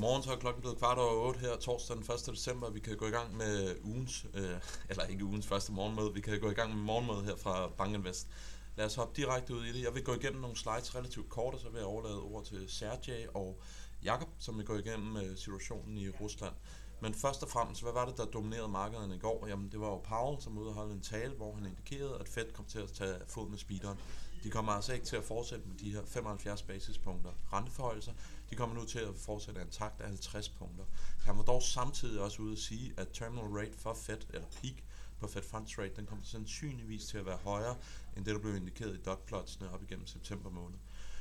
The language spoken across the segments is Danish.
Godmorgen, så er klokken blevet kvart over 8 her torsdag den 1. december. Vi kan gå i gang med ugens, øh, eller ikke ugens første morgenmøde, vi kan gå i gang med morgenmøde her fra Bankinvest. Lad os hoppe direkte ud i det. Jeg vil gå igennem nogle slides relativt kort, og så vil jeg overlade ord til Sergej og Jakob, som vil gå igennem øh, situationen i Rusland. Men først og fremmest, hvad var det, der dominerede markederne i går? Jamen, det var jo Powell, som udholdt en tale, hvor han indikerede, at Fed kom til at tage fod med speederen. De kommer altså ikke til at fortsætte med de her 75 basispunkter renteforholdelser. De kommer nu til at fortsætte en takt af 50 punkter. Han var dog samtidig også ude at sige, at terminal rate for Fed, eller peak på Fed Funds Rate, den kommer sandsynligvis til at være højere, end det, der blev indikeret i dotplotsene op igennem september måned.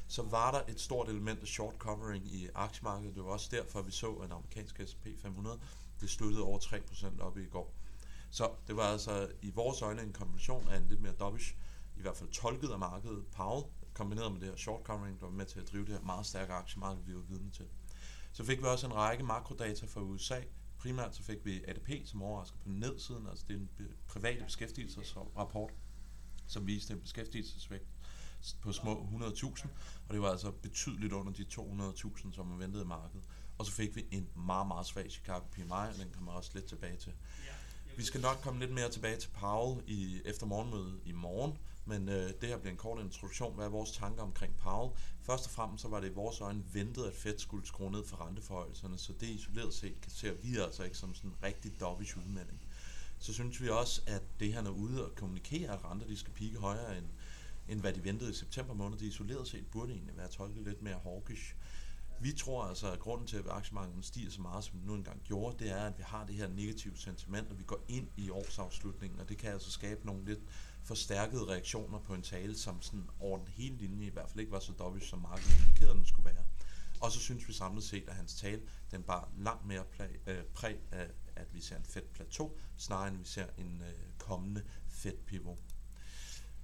Så var der et stort element af short covering i aktiemarkedet. Det var også derfor, vi så, at amerikanske S&P 500 det sluttede over 3% op i går. Så det var altså i vores øjne en kombination af en lidt mere dovish, i hvert fald tolket af markedet, Powell, kombineret med det her short covering, der var med til at drive det her meget stærke aktiemarked, vi var vidne til. Så fik vi også en række makrodata fra USA. Primært så fik vi ADP, som overrasker på nedsiden, altså det er en private beskæftigelsesrapport, som viste en beskæftigelsesvægt på små 100.000, og det var altså betydeligt under de 200.000, som man ventede i markedet. Og så fik vi en meget, meget svag Chicago PMI, og den kommer også lidt tilbage til. Vi skal nok komme lidt mere tilbage til Powell i efter morgenmødet i morgen, men øh, det her bliver en kort introduktion. Hvad er vores tanker omkring Powell? Først og fremmest så var det i vores øjne ventet, at Fed skulle skrue ned for renteforhøjelserne, så det isoleret set kan ser vi altså ikke som sådan en rigtig dovish udmelding. Så synes vi også, at det her er ude og kommunikere, at renter de skal pike højere end, end hvad de ventede i september måned. Det isoleret set burde egentlig være tolket lidt mere hawkish. Vi tror altså, at grunden til, at aktiemarkedet stiger så meget, som den nu engang gjorde, det er, at vi har det her negative sentiment, og vi går ind i årsafslutningen, og det kan altså skabe nogle lidt forstærkede reaktioner på en tale, som sådan over den hele linje i hvert fald ikke var så dobbelt, som markedet indikerede, den skulle være. Og så synes vi samlet set, at hans tale, den bare langt mere præg, øh, præg af, at vi ser en fedt plateau, snarere end vi ser en øh, kommende fedt pivot.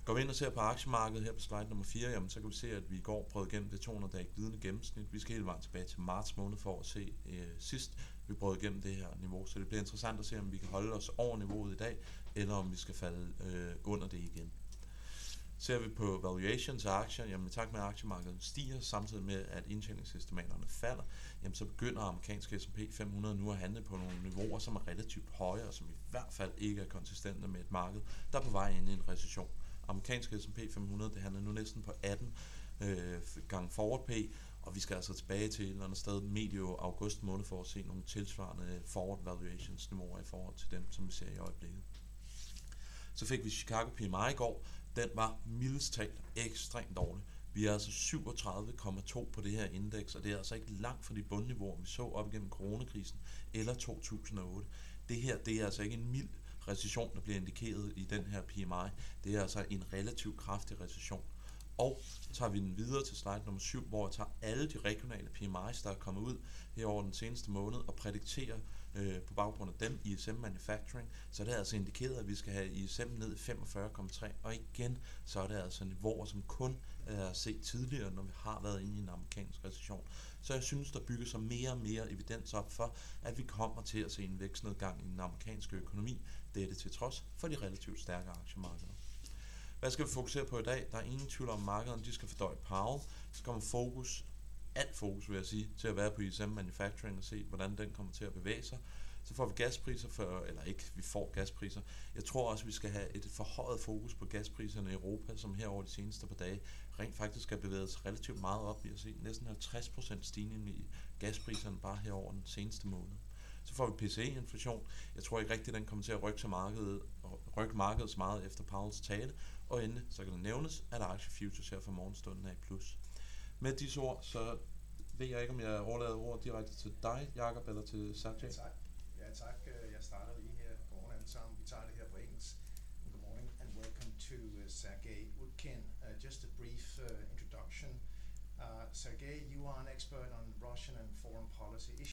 Går vi ind og ser på aktiemarkedet her på slide nummer 4, jamen, så kan vi se, at vi i går prøvede igennem det 200-dage glidende gennemsnit. Vi skal hele vejen tilbage til marts måned for at se øh, sidst, vi prøvede igennem det her niveau. Så det bliver interessant at se, om vi kan holde os over niveauet i dag, eller om vi skal falde øh, under det igen. Ser vi på valuations af aktier, jamen i takt med at aktiemarkedet stiger, samtidig med at indtjeningsestimaterne falder, jamen så begynder amerikanske S&P 500 nu at handle på nogle niveauer, som er relativt høje, og som i hvert fald ikke er konsistente med et marked, der er på vej ind i en recession amerikanske S&P 500, det handler nu næsten på 18 øh, gange forward P, og vi skal altså tilbage til et eller andet sted medio august måned for at se nogle tilsvarende forward valuations niveauer i forhold til dem, som vi ser i øjeblikket. Så fik vi Chicago PMI i går. Den var mildest talt ekstremt dårlig. Vi er altså 37,2 på det her indeks, og det er altså ikke langt fra de bundniveauer, vi så op igennem coronakrisen eller 2008. Det her, det er altså ikke en mild recession, der bliver indikeret i den her PMI. Det er altså en relativt kraftig recession. Og så tager vi den videre til slide nummer 7, hvor jeg tager alle de regionale PMI's, der er kommet ud her over den seneste måned, og prædikterer øh, på baggrund af dem ISM Manufacturing, så er det altså indikeret, at vi skal have ISM ned i 45,3, og igen, så er det altså niveauer, som kun er set tidligere, når vi har været inde i en amerikansk recession. Så jeg synes, der bygger sig mere og mere evidens op for, at vi kommer til at se en vækstnedgang i den amerikanske økonomi, dette til trods for de relativt stærke aktiemarkeder. Hvad skal vi fokusere på i dag? Der er ingen tvivl om, at markederne de skal fordøje Powell. Så kommer fokus, alt fokus vil jeg sige, til at være på ISM Manufacturing og se, hvordan den kommer til at bevæge sig. Så får vi gaspriser, for, eller ikke, vi får gaspriser. Jeg tror også, vi skal have et forhøjet fokus på gaspriserne i Europa, som her over de seneste par dage rent faktisk har bevæget sig relativt meget op. Vi har set næsten 50% stigning i gaspriserne bare her over den seneste måned. Så får vi PCE-inflation. Jeg tror ikke rigtigt, den kommer til at rykke, så markedet, rykke markedet så meget efter Powells tale. Og endelig så kan det nævnes, at aktie futures her for morgenstunden er i plus. Med disse ord, så ved jeg ikke, om jeg overlader ord direkte til dig, Jakob, eller til Sergej. Ja, tak. Ja, tak. Øh, jeg starter lige her. Godmorgen alle sammen. Vi tager det her på engelsk. Good morning and welcome to øh, uh, Sergey Utkin. Uh, just a brief uh, introduction. Uh, Sergey, you are an expert on Russian and foreign policy issues.